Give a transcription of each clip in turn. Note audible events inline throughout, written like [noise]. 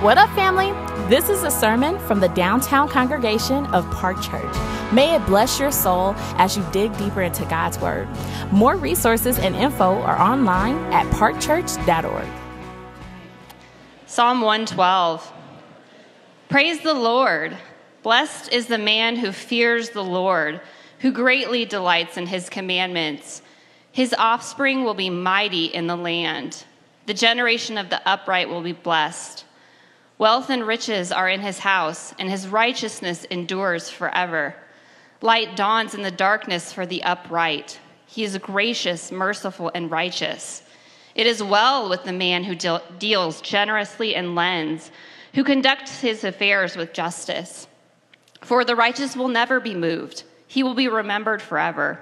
What up, family? This is a sermon from the downtown congregation of Park Church. May it bless your soul as you dig deeper into God's Word. More resources and info are online at parkchurch.org. Psalm 112 Praise the Lord. Blessed is the man who fears the Lord, who greatly delights in his commandments. His offspring will be mighty in the land. The generation of the upright will be blessed. Wealth and riches are in his house, and his righteousness endures forever. Light dawns in the darkness for the upright. He is gracious, merciful, and righteous. It is well with the man who de- deals generously and lends, who conducts his affairs with justice. For the righteous will never be moved, he will be remembered forever.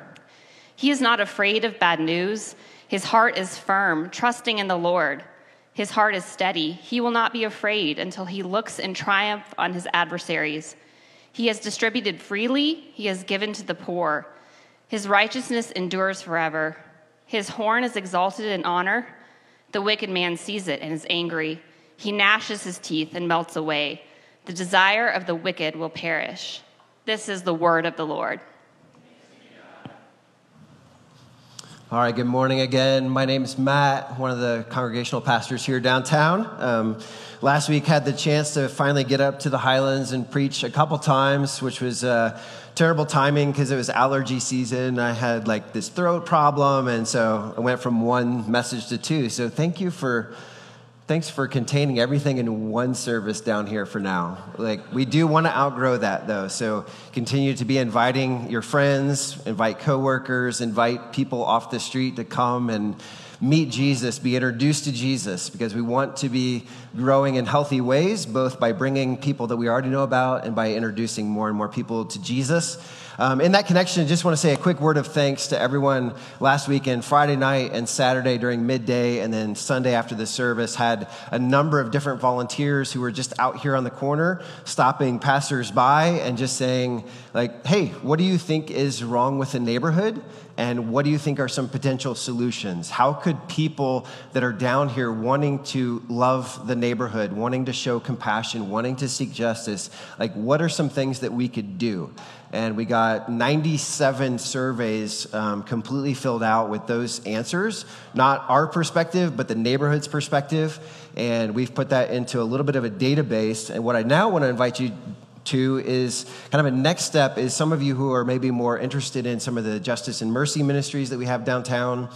He is not afraid of bad news. His heart is firm, trusting in the Lord. His heart is steady. He will not be afraid until he looks in triumph on his adversaries. He has distributed freely, he has given to the poor. His righteousness endures forever. His horn is exalted in honor. The wicked man sees it and is angry. He gnashes his teeth and melts away. The desire of the wicked will perish. This is the word of the Lord. All right, good morning again. My name is Matt, one of the congregational pastors here downtown. Um, last week had the chance to finally get up to the Highlands and preach a couple times, which was uh, terrible timing because it was allergy season. I had like this throat problem, and so I went from one message to two. So thank you for thanks for containing everything in one service down here for now. Like, we do want to outgrow that though. So, continue to be inviting your friends, invite coworkers, invite people off the street to come and meet Jesus, be introduced to Jesus, because we want to be growing in healthy ways, both by bringing people that we already know about and by introducing more and more people to Jesus. Um, in that connection, I just want to say a quick word of thanks to everyone last weekend, Friday night and Saturday during midday, and then Sunday after the service. Had a number of different volunteers who were just out here on the corner, stopping passersby and just saying, like, hey, what do you think is wrong with the neighborhood? And what do you think are some potential solutions? How could people that are down here wanting to love the neighborhood, wanting to show compassion, wanting to seek justice, like what are some things that we could do? And we got 97 surveys um, completely filled out with those answers, not our perspective, but the neighborhood's perspective. And we've put that into a little bit of a database. And what I now want to invite you to is kind of a next step is some of you who are maybe more interested in some of the justice and mercy ministries that we have downtown.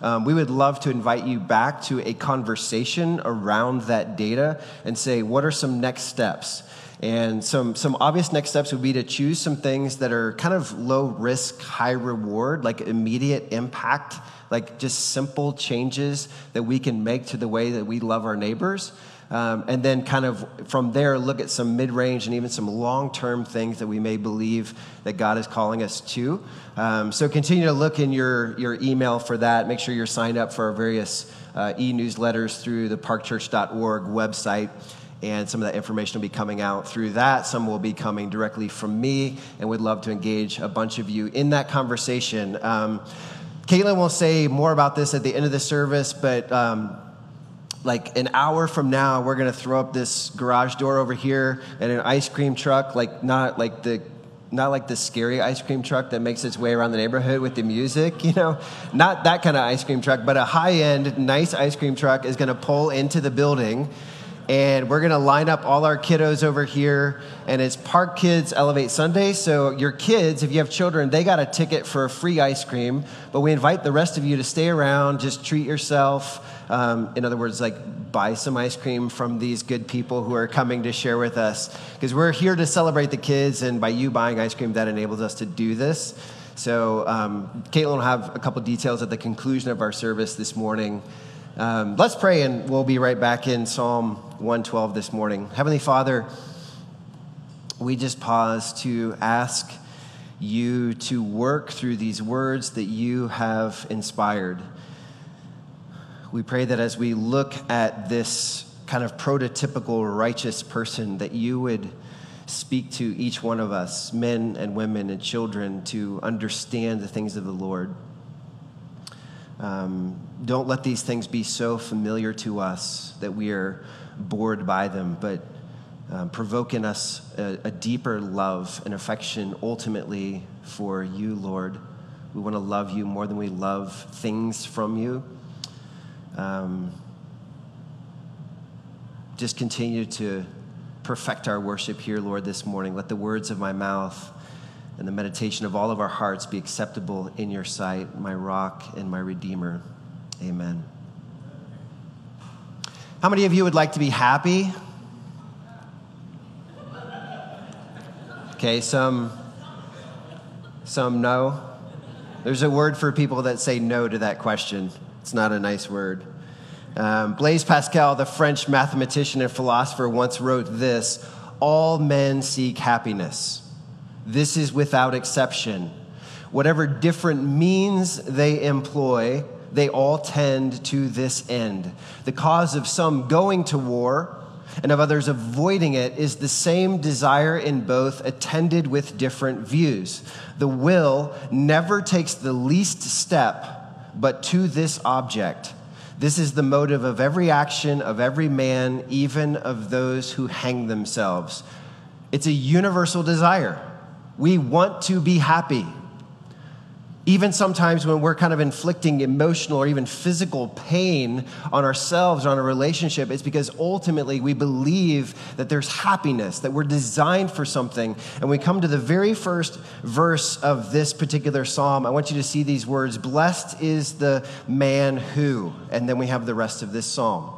Um, we would love to invite you back to a conversation around that data and say, what are some next steps? And some, some obvious next steps would be to choose some things that are kind of low risk, high reward, like immediate impact, like just simple changes that we can make to the way that we love our neighbors. Um, and then kind of from there look at some mid-range and even some long-term things that we may believe that god is calling us to. Um, so continue to look in your, your email for that. Make sure you're signed up for our various uh, e-newsletters through the parkchurch.org website and some of that information will be coming out through that. Some will be coming directly from me and we'd love to engage a bunch of you in that conversation. Um, caitlin will say more about this at the end of the service but um, like an hour from now, we're to throw up this garage door over here and an ice cream truck, like not like the not like the scary ice cream truck that makes its way around the neighborhood with the music, [laughs] you know, not that kind of ice cream truck, but a high end, nice ice cream truck is to pull into the building and we're going to line up all our kiddos over here. And it's park kids elevate sunday. So your kids if you have children they got a ticket for a free ice cream. But we invite the rest of you to stay around. Just treat yourself. Um, in other words like buy some ice cream from these good people who are coming to share with us. Because we're here to celebrate the kids. And by you buying ice cream that enables us to do this. So um, caitlin will have a couple details at the conclusion of our service this morning um, let's pray and we'll be right back in Psalm 112 this morning. Heavenly Father, we just pause to ask you to work through these words that you have inspired. We pray that as we look at this kind of prototypical righteous person, that you would speak to each one of us, men and women and children, to understand the things of the Lord. Um, don't let these things be so familiar to us that we are bored by them, but um, provoke in us a, a deeper love and affection ultimately for you, Lord. We want to love you more than we love things from you. Um, just continue to perfect our worship here, Lord, this morning. Let the words of my mouth and the meditation of all of our hearts be acceptable in your sight, my rock and my redeemer. Amen. How many of you would like to be happy? Okay, some some no. There's a word for people that say no to that question. It's not a nice word. Um, Blaise Pascal, the French mathematician and philosopher, once wrote this All men seek happiness. This is without exception. Whatever different means they employ, they all tend to this end. The cause of some going to war and of others avoiding it is the same desire in both, attended with different views. The will never takes the least step but to this object. This is the motive of every action of every man, even of those who hang themselves. It's a universal desire. We want to be happy. Even sometimes when we're kind of inflicting emotional or even physical pain on ourselves or on a relationship, it's because ultimately we believe that there's happiness, that we're designed for something. And we come to the very first verse of this particular psalm. I want you to see these words Blessed is the man who, and then we have the rest of this psalm.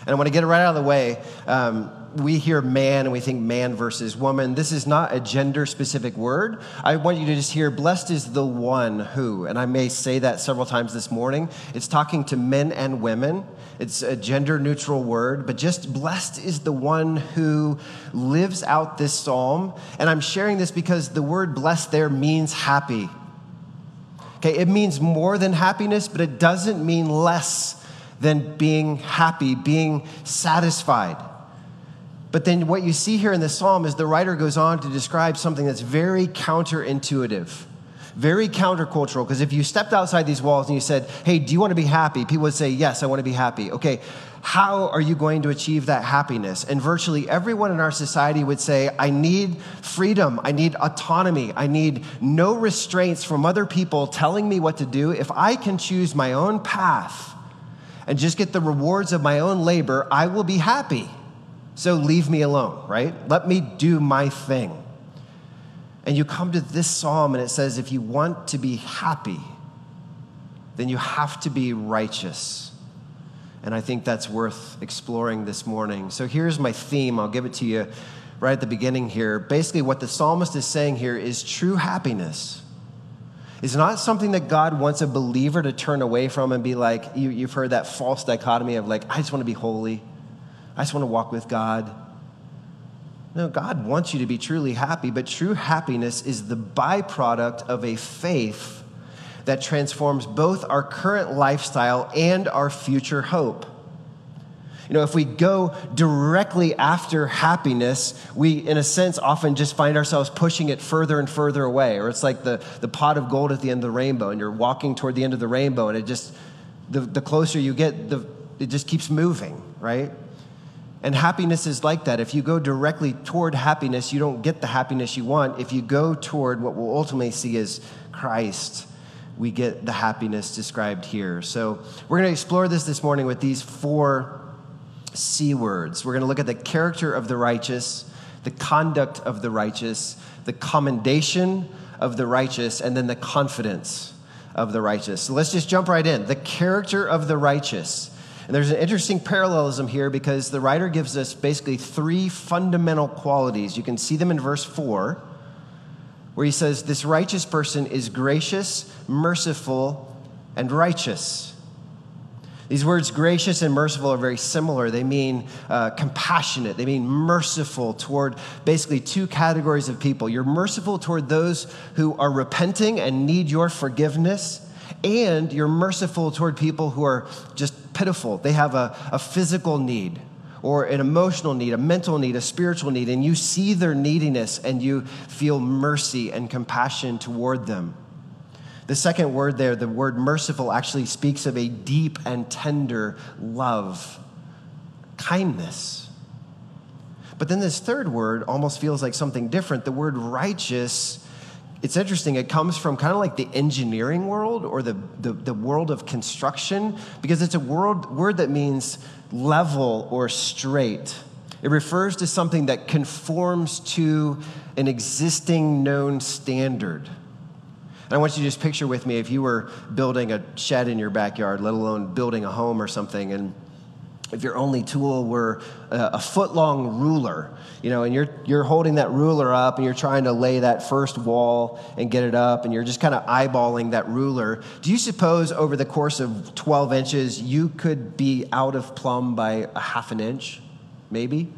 And I want to get it right out of the way. Um, we hear man and we think man versus woman. This is not a gender specific word. I want you to just hear blessed is the one who, and I may say that several times this morning. It's talking to men and women. It's a gender neutral word, but just blessed is the one who lives out this psalm. And I'm sharing this because the word blessed there means happy. Okay, it means more than happiness, but it doesn't mean less than being happy, being satisfied. But then what you see here in the psalm is the writer goes on to describe something that's very counterintuitive, very countercultural. Because if you stepped outside these walls and you said, Hey, do you want to be happy? People would say, Yes, I want to be happy. Okay, how are you going to achieve that happiness? And virtually everyone in our society would say, I need freedom, I need autonomy, I need no restraints from other people telling me what to do. If I can choose my own path and just get the rewards of my own labor, I will be happy. So leave me alone, right? Let me do my thing. And you come to this psalm and it says, if you want to be happy, then you have to be righteous. And I think that's worth exploring this morning. So here's my theme. I'll give it to you right at the beginning here. Basically, what the psalmist is saying here is true happiness is not something that God wants a believer to turn away from and be like, you, have heard that false dichotomy of like, I just want to be holy. I just want to walk with God. No, God wants you to be truly happy, but true happiness is the byproduct of a faith that transforms both our current lifestyle and our future hope. You know, if we go directly after happiness, we, in a sense, often just find ourselves pushing it further and further away. Or it's like the, the pot of gold at the end of the rainbow, and you're walking toward the end of the rainbow, and it just, the, the closer you get, the, it just keeps moving, right? And happiness is like that. If you go directly toward happiness, you don't get the happiness you want. If you go toward what we'll ultimately see as Christ, we get the happiness described here. So we're going to explore this this morning with these four C words. We're going to look at the character of the righteous, the conduct of the righteous, the commendation of the righteous, and then the confidence of the righteous. So let's just jump right in. The character of the righteous. And there's an interesting parallelism here because the writer gives us basically three fundamental qualities. You can see them in verse 4, where he says, This righteous person is gracious, merciful, and righteous. These words, gracious and merciful, are very similar. They mean uh, compassionate, they mean merciful toward basically two categories of people. You're merciful toward those who are repenting and need your forgiveness, and you're merciful toward people who are just pitiful. They have a, a physical need or an emotional need, a mental need, a spiritual need, and you see their neediness and you feel mercy and compassion toward them. The second word there, the word merciful, actually speaks of a deep and tender love, kindness. But then this third word almost feels like something different. The word righteous, it's interesting. It comes from kind of like the engineering world or the, the, the world of construction because it's a word, word that means level or straight. It refers to something that conforms to an existing known standard. And I want you to just picture with me if you were building a shed in your backyard, let alone building a home or something, and if your only tool were a, foot long ruler, you know, and you're, you're holding that ruler up and you're trying to lay that first wall and get it up, and you're just kind of eyeballing that ruler, do you suppose over the course of 12 inches you could be out of plumb by a half an inch? maybe?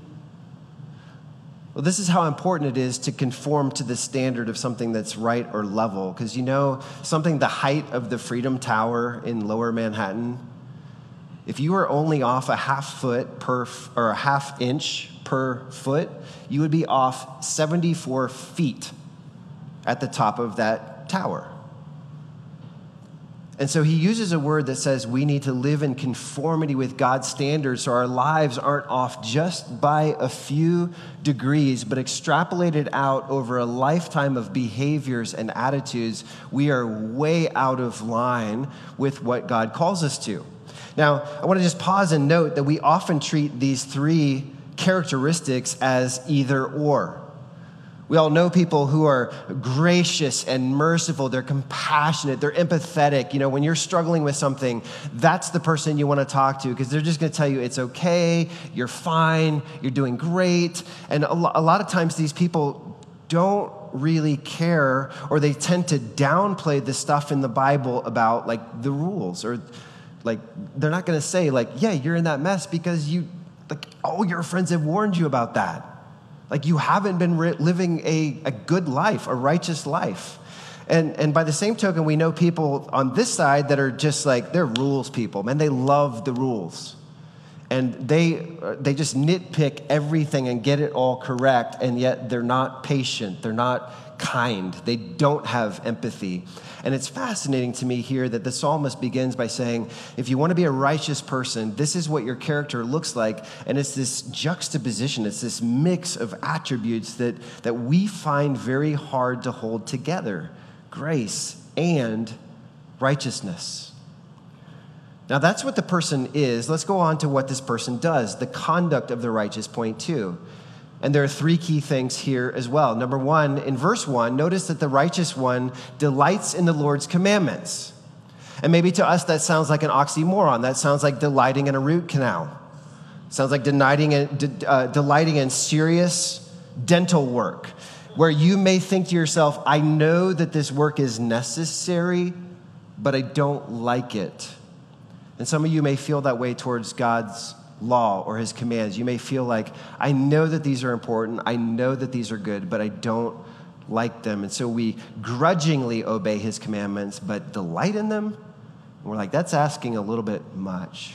Well, this is how important it is to conform to the standard of something that's right or level. Because you know, something the height of the Freedom Tower in lower Manhattan, if you were only off a half foot per, or a half inch per foot, you would be off 74 feet at the top of that tower. And so he uses a word that says we need to live in conformity with God's standards so our lives aren't off just by a few degrees, but extrapolated out over a lifetime of behaviors and attitudes. We are way out of line with what God calls us to. Now, I want to just pause and note that we often treat these three characteristics as either or. We all know people who are gracious and merciful. They're compassionate. They're empathetic. You know, when you're struggling with something, that's the person you want to talk to because they're just going to tell you it's okay, you're fine, you're doing great. And a lot of times these people don't really care or they tend to downplay the stuff in the Bible about like the rules or like they're not going to say like, yeah, you're in that mess because you, like, all your friends have warned you about that. Like you haven't been re- living a, a good life, a righteous life. And, and by the same token, we know people on this side that are just like, they're rules people, man. They love the rules. And they, uh, they just nitpick everything and get it all correct, and yet they're not patient. They're not kind. They don't have empathy. And it's fascinating to me here that the psalmist begins by saying, if you want to be a righteous person, this is what your character looks like. And it's this juxtaposition, it's this mix of attributes that, that we find very hard to hold together grace and righteousness. Now, that's what the person is. Let's go on to what this person does the conduct of the righteous, point two. And there are three key things here as well. Number one, in verse one, notice that the righteous one delights in the Lord's commandments. And maybe to us that sounds like an oxymoron. That sounds like delighting in a root canal. Sounds like delighting in, uh, delighting in serious dental work, where you may think to yourself, I know that this work is necessary, but I don't like it. And some of you may feel that way towards God's law or his commands. You may feel like, I know that these are important, I know that these are good, but I don't like them. And so we grudgingly obey his commandments, but delight in them. And we're like, that's asking a little bit much.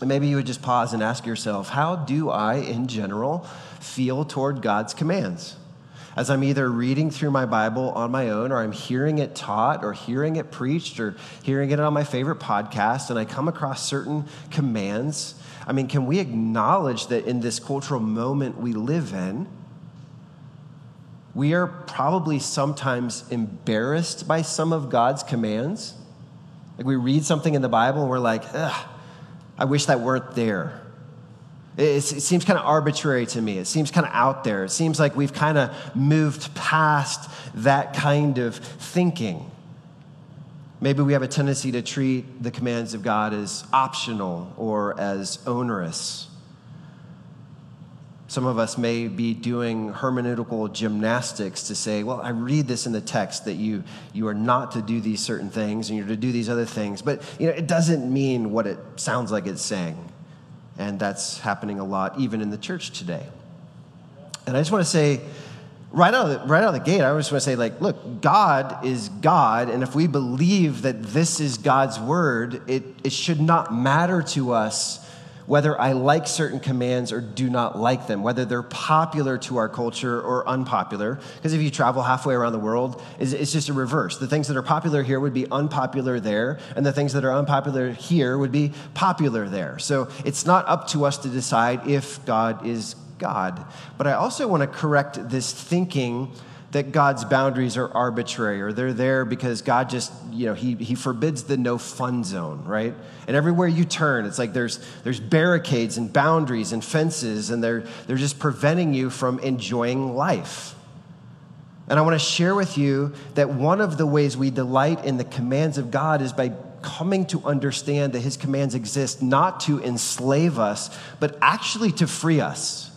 And maybe you would just pause and ask yourself, how do I, in general, feel toward God's commands? As I'm either reading through my Bible on my own, or I'm hearing it taught, or hearing it preached, or hearing it on my favorite podcast, and I come across certain commands. I mean, can we acknowledge that in this cultural moment we live in, we are probably sometimes embarrassed by some of God's commands? Like we read something in the Bible and we're like, ugh, I wish that weren't there. It, seems kind of arbitrary to me. It seems kind of out there. It seems like we've kind of moved past that kind of thinking. Maybe we have a tendency to treat the commands of God as optional or as onerous. Some of us may be doing hermeneutical gymnastics to say, well, I read this in the text that you, you are not to do these certain things and you're to do these other things, but you know, it doesn't mean what it sounds like it's saying. And that's happening a lot, even in the church today. And I just want to say, right out, of the, right out of the gate, I just want to say, like, look, God is God. And if we believe that this is God's word, it, it should not matter to us whether I like certain commands or do not like them, whether they're popular to our culture or unpopular. Because if you travel halfway around the world, it's just a reverse. The things that are popular here would be unpopular there, and the things that are unpopular here would be popular there. So it's not up to us to decide if God is God. But I also want to correct this thinking that God's boundaries are arbitrary or they're there because God just, you know, he, he forbids the no fun zone, right? And everywhere you turn, it's like there's, there's barricades and boundaries and fences, and they're, they're just preventing you from enjoying life. And I want to share with you that one of the ways we delight in the commands of God is by coming to understand that his commands exist not to enslave us, but actually to free us.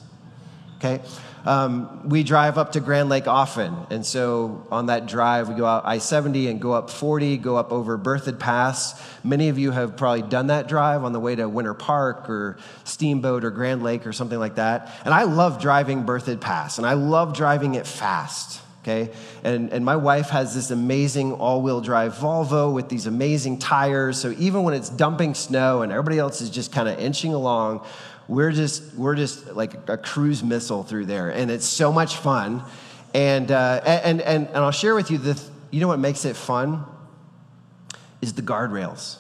Okay? Um, we drive up to Grand Lake often. And so on that drive, we go out I 70 and go up 40, go up over Berthoud Pass. Many of you have probably done that drive on the way to Winter Park or Steamboat or Grand Lake or something like that. And I love driving Berthoud Pass, and I love driving it fast. Okay? And, and my wife has this amazing all wheel drive Volvo with these amazing tires. So even when it's dumping snow and everybody else is just kind of inching along, we're just we're just like a cruise missile through there, and it's so much fun. And uh, and and and I'll share with you the you know what makes it fun is the guardrails.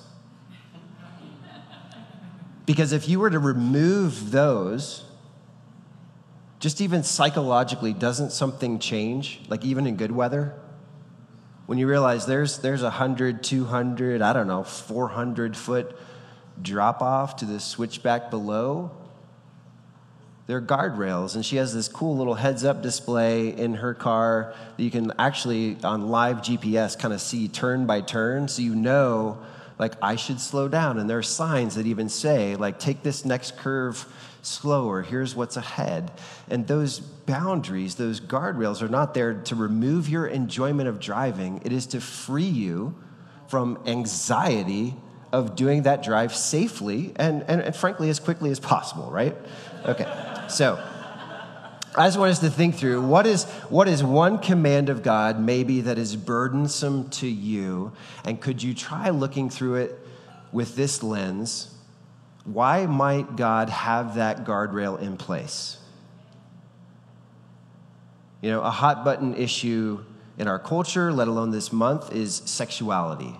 Because if you were to remove those, just even psychologically, doesn't something change? Like even in good weather? When you realize there's there's a 100, 200, I don't know, 400 foot drop off to the switchback below, there are guardrails, and she has this cool little heads up display in her car that you can actually, on live GPS, kind of see turn by turn, so you know, like, I should slow down. And there are signs that even say, like, take this next curve slower, here's what's ahead. And those boundaries, those guardrails, are not there to remove your enjoyment of driving, it is to free you from anxiety of doing that drive safely and, and, and frankly as quickly as possible, right? Okay, so I just want us to think through what is, what is one command of God maybe that is burdensome to you, and could you try looking through it with this lens? Why might God have that guardrail in place? You know, a hot button issue in our culture, let alone this month, is sexuality.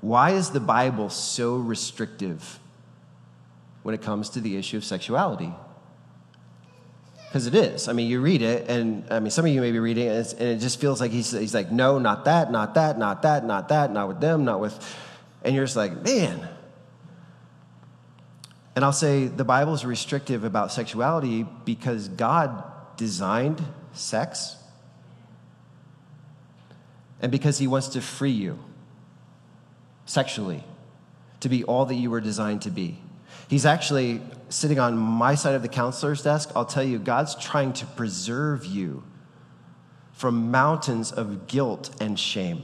Why is the Bible so restrictive when it comes to the issue of sexuality? Because it is. I mean, you read it, and I mean, some of you may be reading it, and, it just feels like he's, he's like, no, not that, not that, not that, not that, not with them, not with. And you're just like, man. And I'll say the Bible is restrictive about sexuality because God designed sex and because he wants to free you sexually to be all that you were designed to be. He's actually sitting on my side of the counselor's desk. I'll tell you, God's trying to preserve you from mountains of guilt and shame.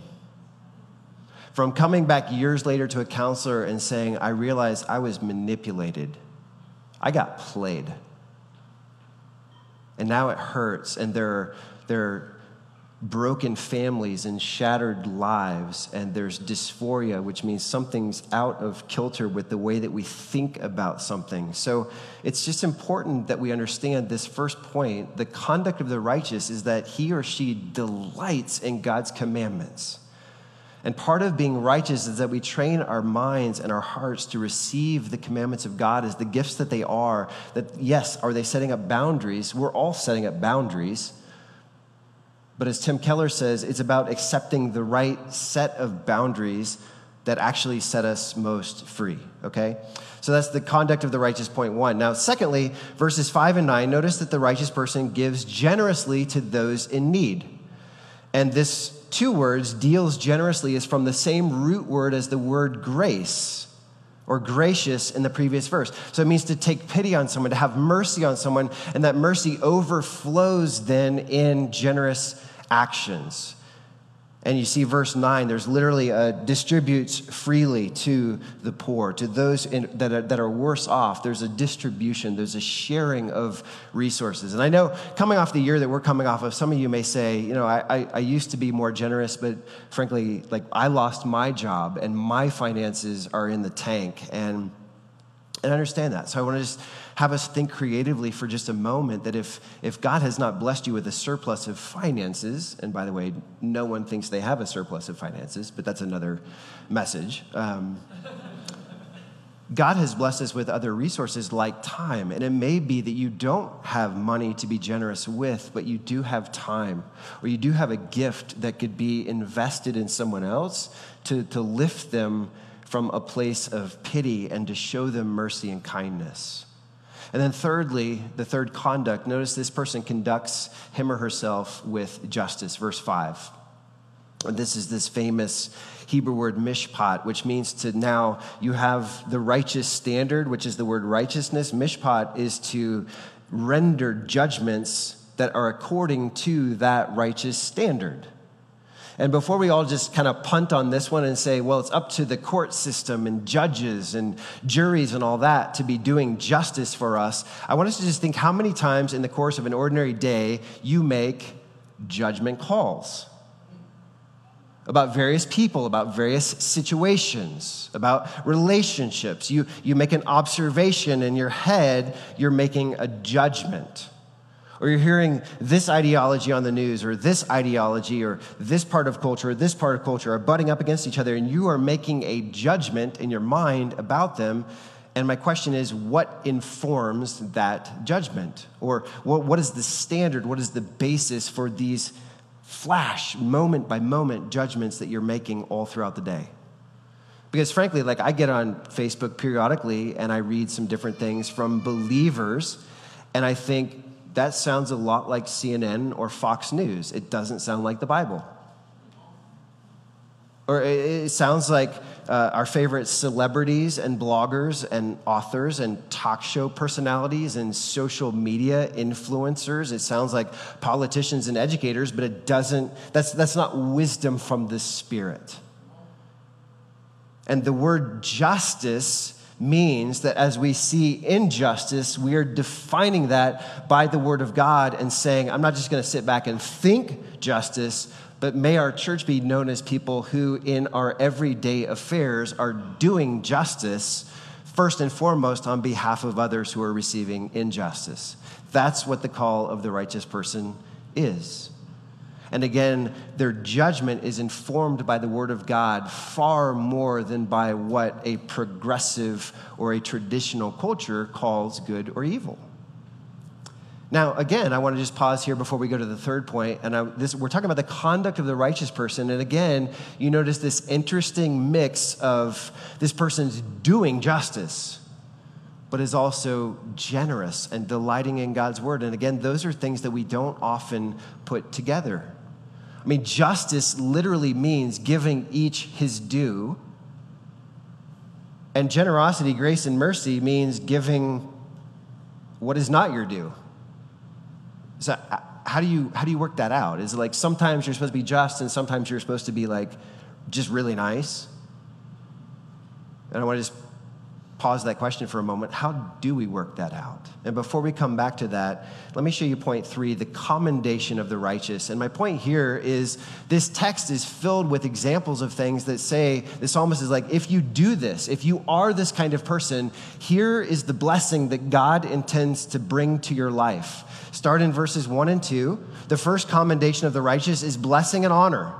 From coming back years later to a counselor and saying, I realized I was manipulated, I got played. And now it hurts, and there are, there are broken families and shattered lives, and there's dysphoria, which means something's out of kilter with the way that we think about something. So it's just important that we understand this first point the conduct of the righteous is that he or she delights in God's commandments. And part of being righteous is that we train our minds and our hearts to receive the commandments of God as the gifts that they are. That, yes, are they setting up boundaries? We're all setting up boundaries but as Tim Keller says, it's about accepting the right set of boundaries that actually set us most free, okay? So that's the conduct of the righteous, point one. Now, secondly, verses five and nine, notice that the righteous person gives generously to those in need. And this two words, deals generously, is from the same root word as the word grace or gracious in the previous verse. So it means to take pity on someone, to have mercy on someone, and that mercy overflows then in generous actions. And you see, verse 9, there's literally a distributes freely to the poor, to those in, that, are, that are worse off. There's a distribution, there's a sharing of resources. And I know coming off the year that we're coming off of, some of you may say, you know, I, I, I used to be more generous, but frankly, like I lost my job and my finances are in the tank. And And I understand that. So I want to just have us think creatively for just a moment that if, if God has not blessed you with a surplus of finances, and by the way, no one thinks they have a surplus of finances, but that's another message. Um, God has blessed us with other resources like time. And it may be that you don't have money to be generous with, but you do have time, or you do have a gift that could be invested in someone else to, to lift them from a place of pity and to show them mercy and kindness. And then, thirdly, the third conduct notice this person conducts him or herself with justice. Verse 5. This is this famous Hebrew word mishpat, which means to now you have the righteous standard, which is the word righteousness. Mishpat is to render judgments that are according to that righteous standard. And before we all just kind of punt on this one and say, well, it's up to the court system and judges and juries and all that to be doing justice for us, I want us to just think how many times in the course of an ordinary day you make judgment calls about various people, about various situations, about relationships. You, you make an observation in your head, you're making a judgment or you're hearing this ideology on the news, or this ideology, or this part of culture, or this part of culture are butting up against each other, and you are making a judgment in your mind about them. And my question is, what informs that judgment? Or what, what is the standard? What is the basis for these flash, moment by moment judgments that you're making all throughout the day? Because frankly, like I get on Facebook periodically and I read some different things from believers, and I think, that sounds a lot like CNN or Fox News. It doesn't sound like the Bible. Or it sounds like uh, our favorite celebrities and bloggers and authors and talk show personalities and social media influencers. It sounds like politicians and educators, but it doesn't, that's, that's not wisdom from the Spirit. And the word justice means that as we see injustice, we are defining that by the Word of God and saying, I'm not just going to sit back and think justice, but may our church be known as people who, in our everyday affairs, are doing justice first and foremost on behalf of others who are receiving injustice. That's what the call of the righteous person is. And again, their judgment is informed by the Word of God far more than by what a progressive or a traditional culture calls good or evil. Now, again, I want to just pause here before we go to the third point. And I, this, we're talking about the conduct of the righteous person. And again, you notice this interesting mix of this person's doing justice, but is also generous and delighting in God's word. And again, those are things that we don't often put together. I mean, justice literally means giving each his due. And generosity, grace, and mercy means giving what is not your due. So, uh, how do you how do you work that out? Is it like sometimes you're supposed to be just and sometimes you're supposed to be like just really nice? And I want to just pause that question for a moment. How do we work that out? And before we come back to that, let me show you point three the commendation of the righteous. And my point here is this text is filled with examples of things that say the psalmist is like, if you do this, if you are this kind of person, here is the blessing that God intends to bring to your life. Start in verses one and two. The first commendation of the righteous is blessing and honor.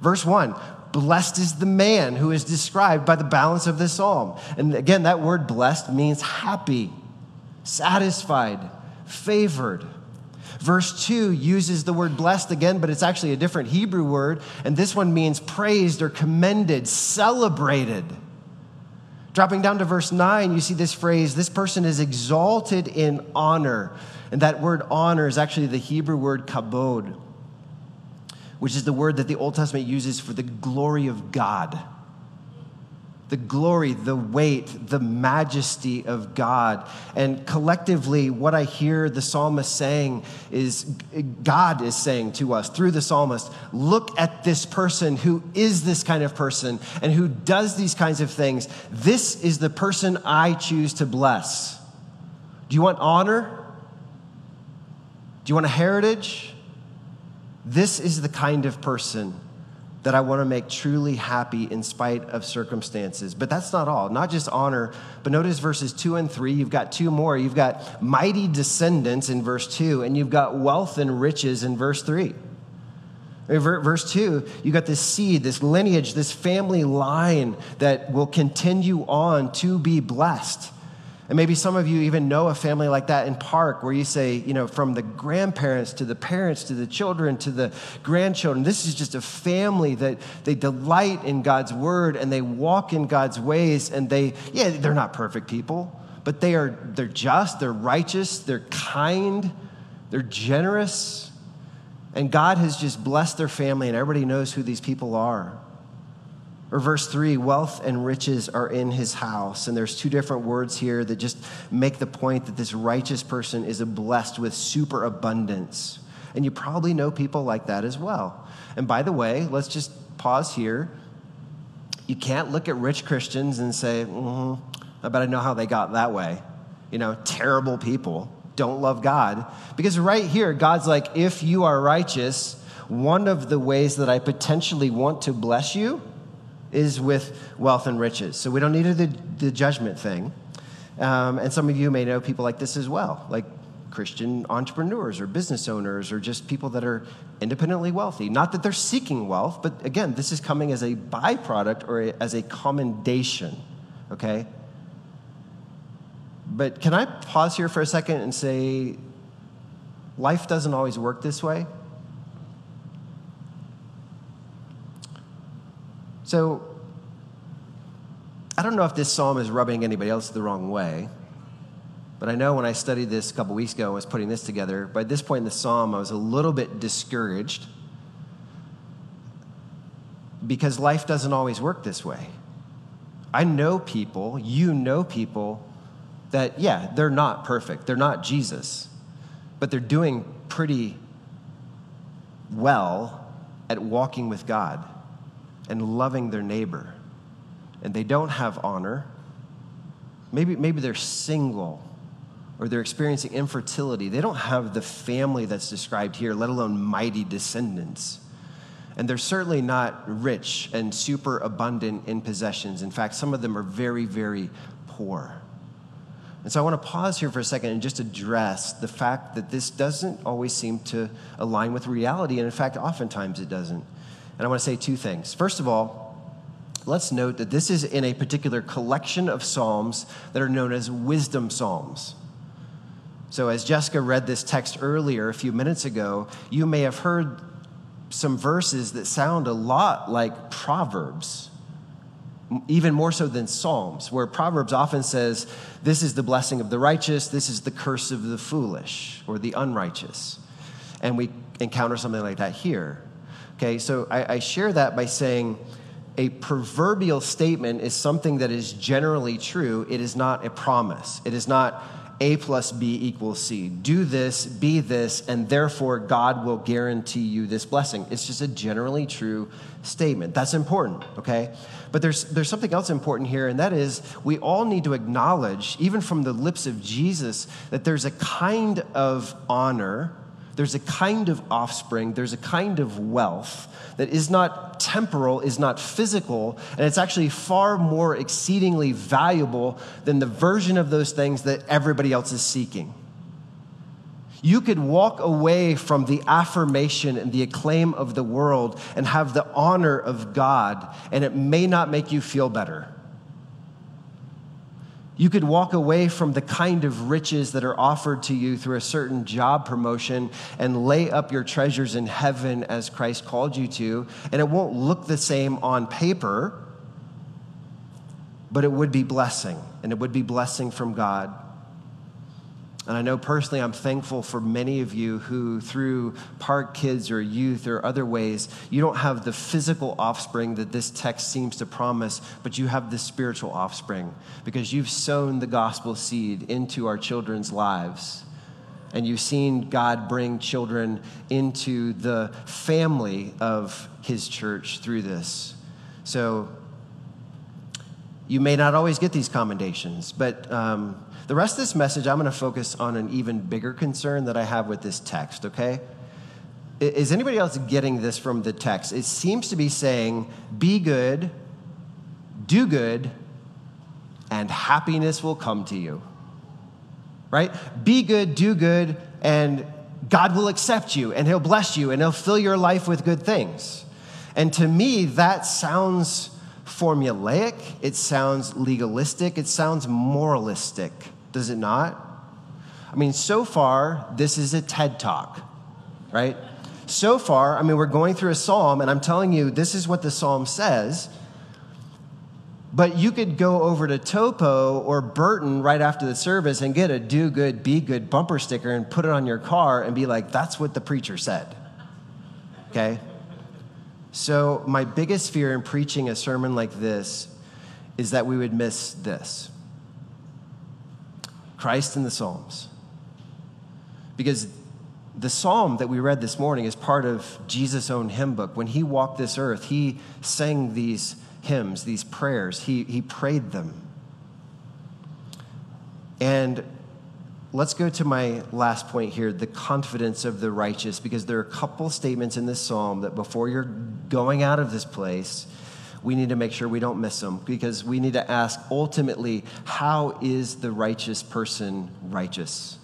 Verse 1 Blessed is the man who is described by the balance of this psalm. And again, that word blessed means happy, satisfied, favored. Verse 2 uses the word blessed again, but it's actually a different Hebrew word. And this one means praised or commended, celebrated. Dropping down to verse 9, you see this phrase this person is exalted in honor. And that word honor is actually the Hebrew word kabod which is the word that the Old Testament uses for the glory of God. The glory, the weight, the majesty of God. And collectively, what I hear the psalmist saying is God is saying to us through the psalmist look at this person who is this kind of person and who does these kinds of things. This is the person I choose to bless. Do you want honor? Do you want a heritage? This is the kind of person that I want to make truly happy in spite of circumstances. But that's not all. Not just honor, but notice verses two and three. You've got two more. You've got mighty descendants in verse two, and you've got wealth and riches in verse three. Verse 2, you got this seed, this lineage, this family line that will continue on to be blessed. And maybe some of you even know a family like that in Park where you say, you know, from the grandparents to the parents to the children to the grandchildren, this is just a family that they delight in God's word and they walk in God's ways and they, yeah, they're not perfect people, but they are, they're just, they're righteous, they're kind, they're generous. And God has just blessed their family and everybody knows who these people are. Or verse 3 wealth and riches are in his house. And there's two different words here that just make the point that this righteous person is blessed with superabundance. And you probably know people like that as well. And by the way, let's just pause here. You can't look at rich Christians and say, mm-hmm, I bet I know how they got that way. You know, terrible people don't love God. Because right here, God's like, if you are righteous, one of the ways that I potentially want to bless you is with wealth and riches. So we don't need the, the judgment thing. Um, and some of you may know people like this as well, like Christian entrepreneurs or business owners or just people that are independently wealthy. Not that they're seeking wealth, but again, this is coming as a byproduct or a, as a commendation, okay? But can I pause here for a second and say, life doesn't always work this way? So, I don't know if this psalm is rubbing anybody else the wrong way, but I know when I studied this a couple weeks ago and was putting this together, by this point in the psalm, I was a little bit discouraged because life doesn't always work this way. I know people, you know people that, yeah, they're not perfect, they're not Jesus, but they're doing pretty well at walking with God and loving their neighbor. And they don't have honor. Maybe, maybe they're single or they're experiencing infertility. They don't have the family that's described here, let alone mighty descendants. And they're certainly not rich and super abundant in possessions. In fact, some of them are very, very poor. And so I want to pause here for a second and just address the fact that this doesn't always seem to align with reality. And in fact, oftentimes it doesn't. And I want to say two things. First of all, let's note that this is in a particular collection of Psalms that are known as wisdom Psalms. So, as Jessica read this text earlier a few minutes ago, you may have heard some verses that sound a lot like Proverbs, even more so than Psalms, where Proverbs often says, This is the blessing of the righteous, this is the curse of the foolish or the unrighteous. And we encounter something like that here. Okay, so I, I share that by saying a proverbial statement is something that is generally true. It is not a promise. It is not A plus B equals C. Do this, be this, and therefore God will guarantee you this blessing. It's just a generally true statement. That's important, okay? But there's, there's something else important here, and that is we all need to acknowledge, even from the lips of Jesus, that there's a kind of honor there's a kind of offspring, there's a kind of wealth that is not temporal, is not physical, and it's actually far more exceedingly valuable than the version of those things that everybody else is seeking. You could walk away from the affirmation and the acclaim of the world and have the honor of God, and it may not make you feel better. You could walk away from the kind of riches that are offered to you through a certain job promotion and lay up your treasures in heaven as Christ called you to. And it won't look the same on paper, but it would be blessing, and it would be blessing from God. And I know personally, I'm thankful for many of you who, through park kids or youth or other ways, you don't have the physical offspring that this text seems to promise, but you have the spiritual offspring because you've sown the gospel seed into our children's lives. And you've seen God bring children into the family of his church through this. So you may not always get these commendations, but. Um, the rest of this message, I'm going to focus on an even bigger concern that I have with this text, okay? Is anybody else getting this from the text? It seems to be saying, be good, do good, and happiness will come to you. Right? Be good, do good, and God will accept you, and He'll bless you, and He'll fill your life with good things. And to me, that sounds formulaic, it sounds legalistic, it sounds moralistic, does it not? I mean, so far, this is a TED talk, right? So far, I mean, we're going through a psalm, and I'm telling you, this is what the psalm says. But you could go over to Topo or Burton right after the service and get a do good, be good bumper sticker and put it on your car and be like, that's what the preacher said. Okay? So, my biggest fear in preaching a sermon like this is that we would miss this Christ in the Psalms. Because the psalm that we read this morning is part of Jesus' own hymn book. When he walked this earth, he sang these hymns, these prayers, he, he prayed them. And let's go to my last point here the confidence of the righteous, because there are a couple statements in this psalm that before you're going out of this place, we need to make sure we don't miss them because we need to ask ultimately, how is the righteous person righteous?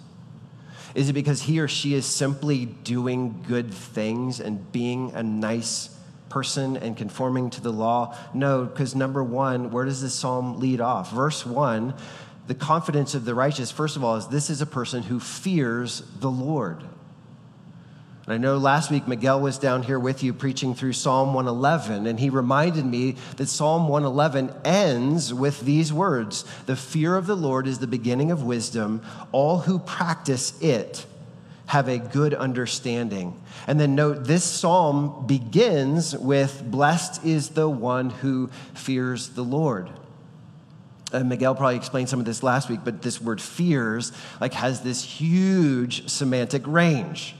Is it because he or she is simply doing good things and being a nice person and conforming to the law? No, because number one, where does this psalm lead off? Verse one, the confidence of the righteous, first of all, is this is a person who fears the Lord. And I know last week Miguel was down here with you preaching through Psalm 111, and he reminded me that Psalm 111 ends with these words The fear of the Lord is the beginning of wisdom. All who practice it have a good understanding. And then note this psalm begins with Blessed is the one who fears the Lord. And Miguel probably explained some of this last week, but this word fears like has this huge semantic range.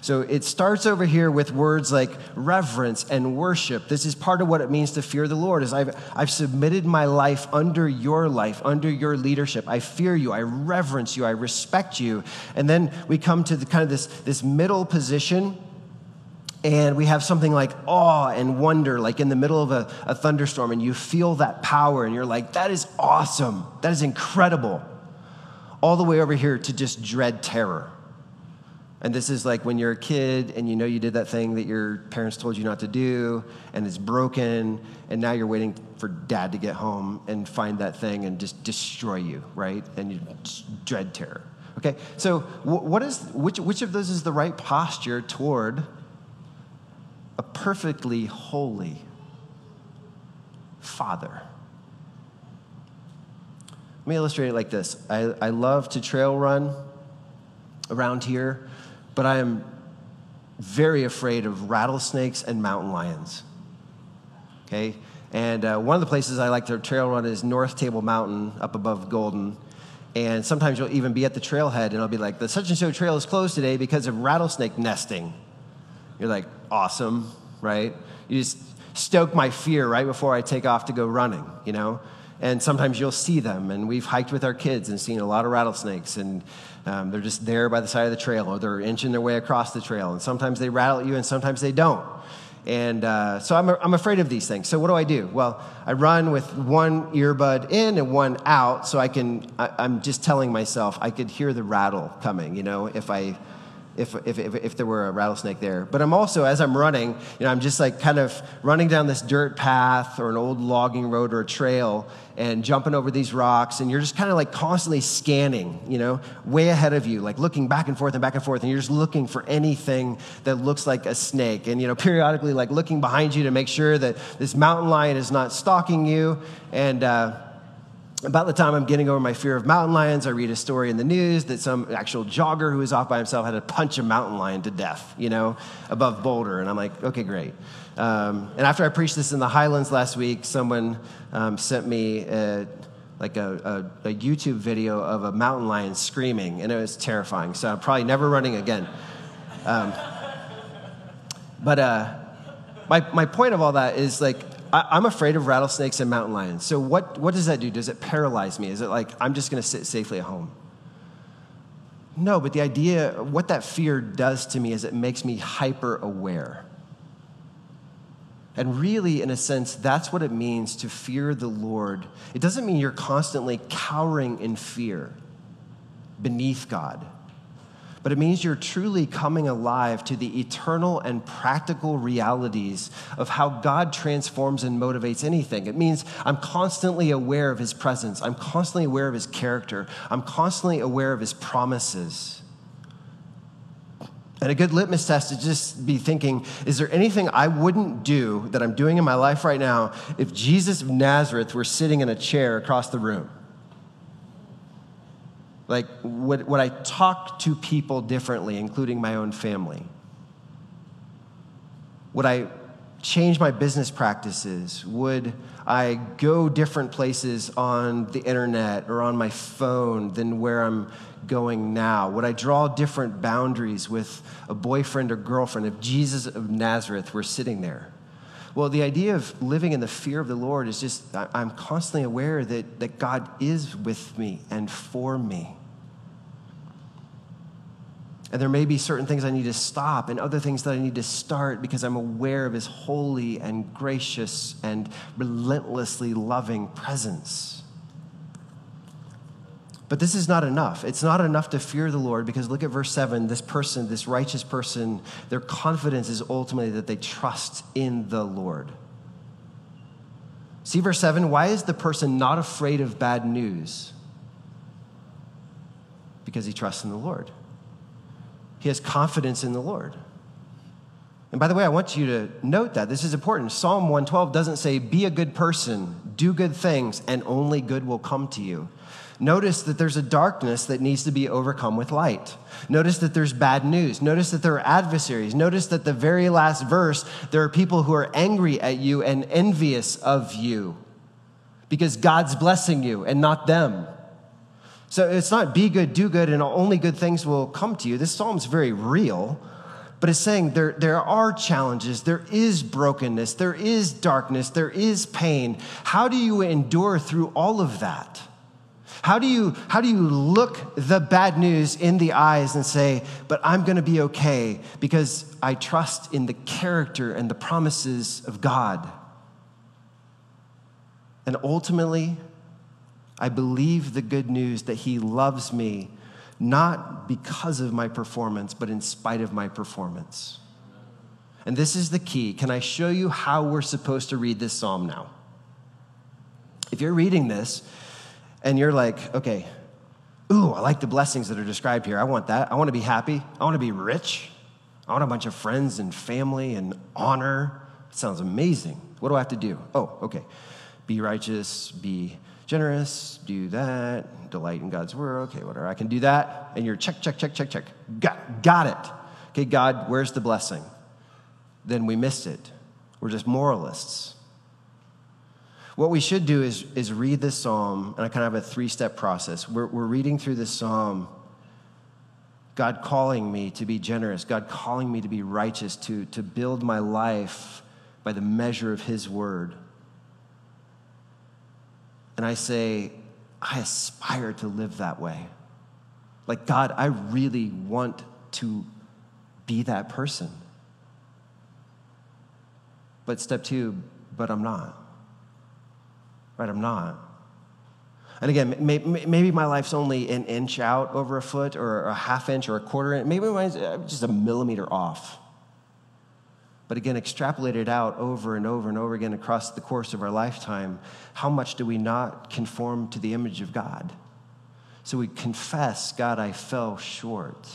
So it starts over here with words like reverence and worship. This is part of what it means to fear the Lord is I've, I've submitted my life under your life, under your leadership. I fear you. I reverence you. I respect you. And then we come to the kind of this, this middle position and we have something like awe and wonder, like in the middle of a, a, thunderstorm, and you feel that power, and you're like, that is awesome. That is incredible. All the way over here to just dread terror. And this is like when you're a kid and you know you did that thing that your parents told you not to do, and it's broken, and now you're waiting for dad to get home and find that thing and just destroy you, right? And you dread terror. Okay, so what is which which of those is the right posture toward a perfectly holy Father? Let me illustrate it like this. I, I love to trail run around here but I am very afraid of rattlesnakes and mountain lions. Okay? And uh, one of the places I like to trail run is North Table Mountain up above Golden. And sometimes you'll even be at the trailhead and I'll be like, the such and so trail is closed today because of rattlesnake nesting. You're like, awesome, right? You just stoke my fear right before I take off to go running, you know? And sometimes you'll see them. And we've hiked with our kids and seen a lot of rattlesnakes. And um, they're just there by the side of the trail, or they're inching their way across the trail. And sometimes they rattle at you, and sometimes they don't. And uh, so I'm, I'm afraid of these things. So what do I do? Well, I run with one earbud in and one out, so I can. I, I'm just telling myself I could hear the rattle coming. You know, if I if, if, if, if, there were a rattlesnake there. But I'm also, as I'm running, you know, I'm just like kind of running down this dirt path or an old logging road or a trail and jumping over these rocks. And you're just kind of like constantly scanning, you know, way ahead of you, like looking back and forth and back and forth. And you're just looking for anything that looks like a snake. And, you know, periodically like looking behind you to make sure that this mountain lion is not stalking you. And, uh, about the time I'm getting over my fear of mountain lions, I read a story in the news that some actual jogger who was off by himself had to punch a mountain lion to death, you know, above Boulder. And I'm like, okay, great. Um, and after I preached this in the Highlands last week, someone um, sent me a, like a, a, a, YouTube video of a mountain lion screaming, and it was terrifying. So I'm probably never running again. Um, but uh, my, my point of all that is like, I, am afraid of rattlesnakes and mountain lions. So, what, what does that do? Does it paralyze me? Is it like I'm just going to sit safely at home? No, but the idea, what that fear does to me is it makes me hyper aware. And really, in a sense, that's what it means to fear the Lord. It doesn't mean you're constantly cowering in fear beneath God, but it means you're truly coming alive to the eternal and practical realities of how God transforms and motivates anything. It means I'm constantly aware of His presence, I'm constantly aware of His character, I'm constantly aware of His promises. And a good litmus test to just be thinking, is there anything I wouldn't do that I'm doing in my life right now if Jesus of Nazareth were sitting in a chair across the room? Like, would, would I talk to people differently, including my own family? Would I change my business practices? Would I go different places on the internet or on my phone than where I'm going now? Would I draw different boundaries with a boyfriend or girlfriend if Jesus of Nazareth were sitting there? Well, the idea of living in the fear of the Lord is just, I'm constantly aware that, that God is with me and for me. And there may be certain things I need to stop and other things that I need to start because I'm aware of his holy and gracious and relentlessly loving presence. But this is not enough. It's not enough to fear the Lord because look at verse 7. This person, this righteous person, their confidence is ultimately that they trust in the Lord. See verse 7 why is the person not afraid of bad news? Because he trusts in the Lord. He has confidence in the Lord. And by the way, I want you to note that this is important. Psalm 112 doesn't say, Be a good person, do good things, and only good will come to you. Notice that there's a darkness that needs to be overcome with light. Notice that there's bad news. Notice that there are adversaries. Notice that the very last verse, there are people who are angry at you and envious of you because God's blessing you and not them. So it's not be good, do good, and only good things will come to you. This psalm is very real, but it's saying there, there are challenges, there is brokenness, there is darkness, there is pain. How do you endure through all of that? How do you, how do you look the bad news in the eyes and say, but I'm going to be okay because I trust in the character and the promises of God? And ultimately, I believe the good news that He loves me, not because of my performance, but in spite of my performance. And this is the key. Can I show you how we're supposed to read this psalm now? If you're reading this and you're like, okay, ooh, I like the blessings that are described here. I want that. I want to be happy. I want to be rich. I want a bunch of friends and family and honor. It sounds amazing. What do I have to do? Oh, okay. Be righteous, be generous, do that, delight in God's word. Okay, whatever. I can do that. And you're check, check, check, check, check. Got, got it. Okay, God, where's the blessing? Then we missed it. We're just moralists. What we should do is, is read this psalm, and I kind of have a three step process. We're, we're reading through this psalm, God calling me to be generous, God calling me to be righteous, to, to build my life by the measure of His word and I say, I aspire to live that way. Like, God, I really want to be that person. But step two, but I'm not. Right? I'm not. And again, maybe my life's only an inch out over a foot or a half inch or a quarter inch. Maybe mine's uh, just a millimeter off. But again, extrapolated out over and over and over again across the course of our lifetime, how much do we not conform to the image of God? So we confess, God, I fell short.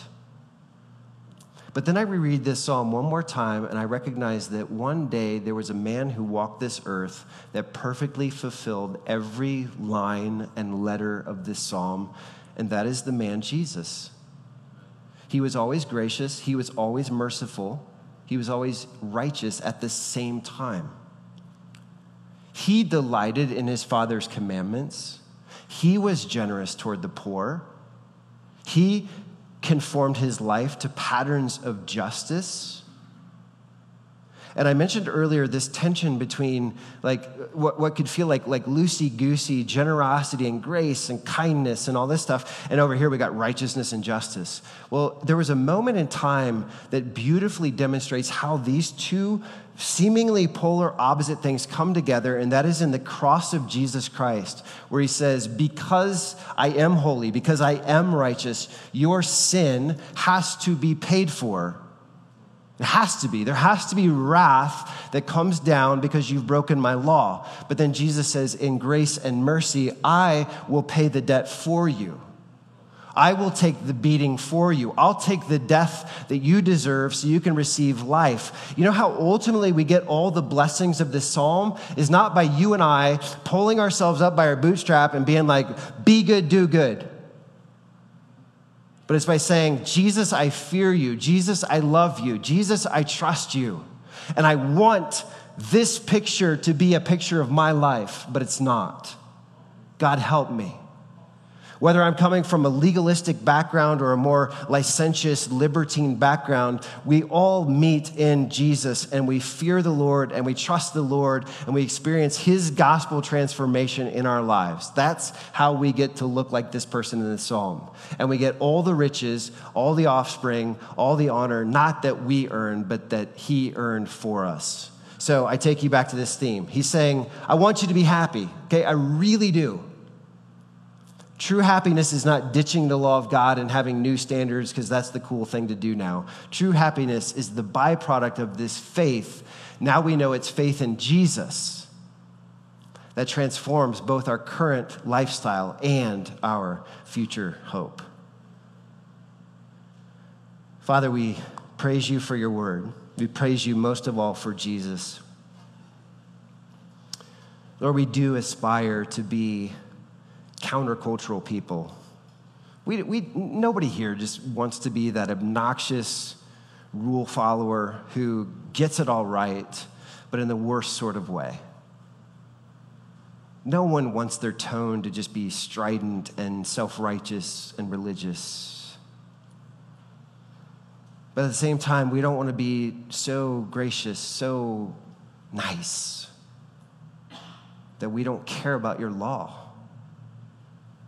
But then I reread this psalm one more time, and I recognize that one day there was a man who walked this earth that perfectly fulfilled every line and letter of this psalm, and that is the man Jesus. He was always gracious, he was always merciful, he was always righteous at the same time. He delighted in his Father's commandments. He was generous toward the poor. He conformed his life to patterns of justice. And I mentioned earlier this tension between like what, what could feel like like loosey goosey generosity and grace and kindness and all this stuff. And over here we got righteousness and justice. Well, there was a moment in time that beautifully demonstrates how these two seemingly polar opposite things come together, and that is in the cross of Jesus Christ, where he says, Because I am holy, because I am righteous, your sin has to be paid for. It has to be. There has to be wrath that comes down because you've broken my law. But then Jesus says, In grace and mercy, I will pay the debt for you. I will take the beating for you. I'll take the death that you deserve so you can receive life. You know how ultimately we get all the blessings of this psalm is not by you and I pulling ourselves up by our bootstrap and being like, be good, do good. But it's by saying, Jesus, I fear you. Jesus, I love you. Jesus, I trust you. And I want this picture to be a picture of my life, but it's not. God, help me. Whether I'm coming from a legalistic background or a more licentious, libertine background, we all meet in Jesus and we fear the Lord and we trust the Lord and we experience His gospel transformation in our lives. That's how we get to look like this person in the psalm. And we get all the riches, all the offspring, all the honor, not that we earn, but that He earned for us. So I take you back to this theme. He's saying, I want you to be happy. Okay, I really do. True happiness is not ditching the law of God and having new standards because that's the cool thing to do now. True happiness is the byproduct of this faith. Now we know it's faith in Jesus that transforms both our current lifestyle and our future hope. Father, we praise you for your word. We praise you most of all for Jesus. Lord, we do aspire to be countercultural people. We, we, nobody here just wants to be that obnoxious rule follower who gets it all right, but in the worst sort of way. No one wants their tone to just be strident and self righteous and religious. But at the same time, we don't want to be so gracious, so nice, that we don't care about your law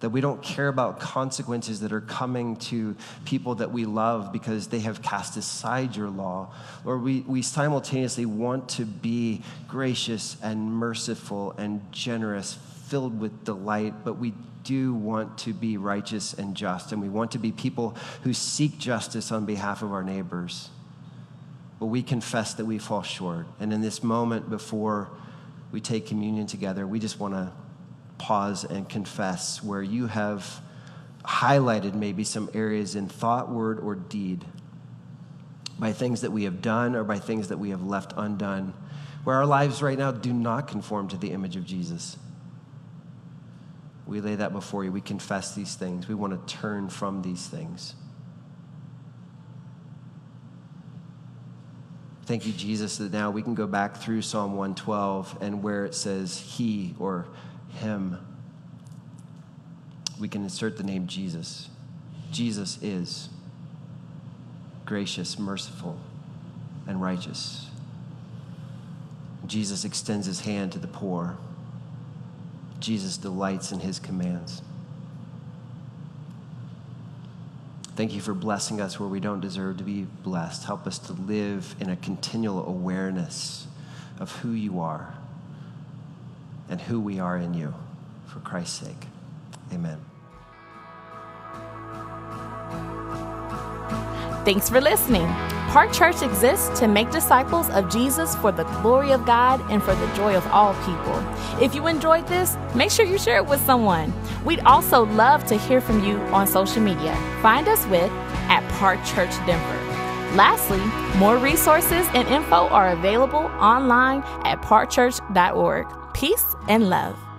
that we don't care about consequences that are coming to people that we love because they have cast aside your law. Or we, we simultaneously want to be gracious and merciful and generous, filled with delight, but we do want to be righteous and just, and we want to be people who seek justice on behalf of our neighbors. But we confess that we fall short. And in this moment before we take communion together, we just want to pause and confess where you have highlighted maybe some areas in thought, word, or deed by things that we have done or by things that we have left undone, where our lives right now do not conform to the image of Jesus. We lay that before you. We confess these things. We want to turn from these things. Thank you, Jesus, that now we can go back through Psalm 112 and where it says he or him, we can insert the name Jesus. Jesus is gracious, merciful, and righteous. Jesus extends his hand to the poor. Jesus delights in his commands. Thank you for blessing us where we don't deserve to be blessed. Help us to live in a continual awareness of who you are and who we are in you. For Christ's sake, amen. Thanks for listening. Park Church exists to make disciples of Jesus for the glory of God and for the joy of all people. If you enjoyed this, make sure you share it with someone. We'd also love to hear from you on social media. Find us with at Park Church Denver. Lastly, more resources and info are available online at parkchurch.org. Peace and love.